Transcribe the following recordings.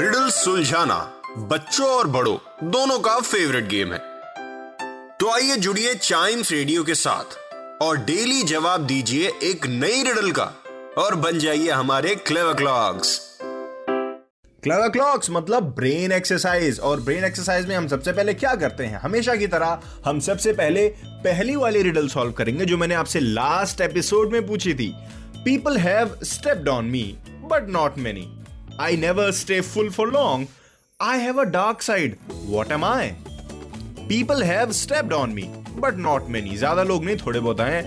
Riddle सुलझाना बच्चों और बड़ों, दोनों का फेवरेट गेम है। तो आइए जुड़िए चाइम्स रेडियो के साथ और डेली जवाब दीजिए एक नई रिडल का और बन जाइए हमारे क्लेवर क्लॉक्स क्लेवर क्लॉक्स मतलब ब्रेन एक्सरसाइज और ब्रेन एक्सरसाइज में हम सबसे पहले क्या करते हैं? हमेशा की तरह हम सबसे पहले पहली वाली रिडल सॉल्व करेंगे जो मैंने आपसे लास्ट एपिसोड में पूछी थी। People have stepped on me but not many I never stay full for long I have a dark side what am I people have stepped on me but not many ज्यादा लोग नहीं थोड़े बहुत आए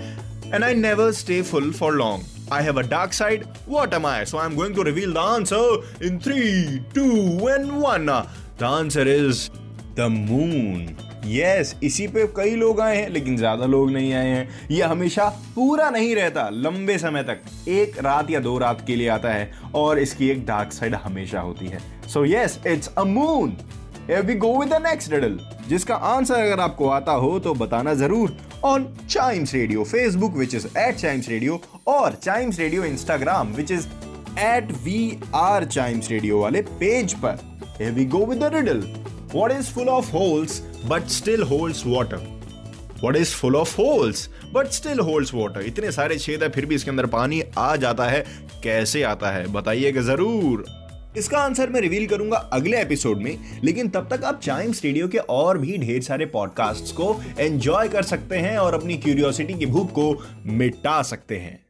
and I never stay full for long. I have a dark side. What am I? So I'm going to reveal the answer in three, two, and one. The answer is the moon. Yes, इसी पे कई लोग आए हैं लेकिन ज़्यादा लोग नहीं आए हैं। ये हमेशा पूरा नहीं रहता लंबे समय तक। एक रात या दो रात के लिए आता है और इसकी एक डार्क साइड हमेशा होती है। So yes it's a moon we go with the next riddle. जिसका आंसर अगर आपको आता हो तो बताना ज़रूर। On Chimes radio Facebook which is at Chimes radio और Chimes radio Instagram which is at we are Chimes radio वाले पेज पर। We go with the riddle. What is full of holes, but still holds water? What is full of holes, but still holds water? इतने सारे छेद है, फिर भी इसके अंदर पानी आ जाता है कैसे आता है बताइएगा ज़रूर इसका आंसर मैं रिवील करूँगा अगले एपिसोड में, लेकिन तब तक आप चाइम्स रेडियो के और भी ढेर सारे पॉडकास्ट्स को एंजॉय कर सकते हैं और अपनी क्यूरियोसिटी की भूख को मिटा सकते हैं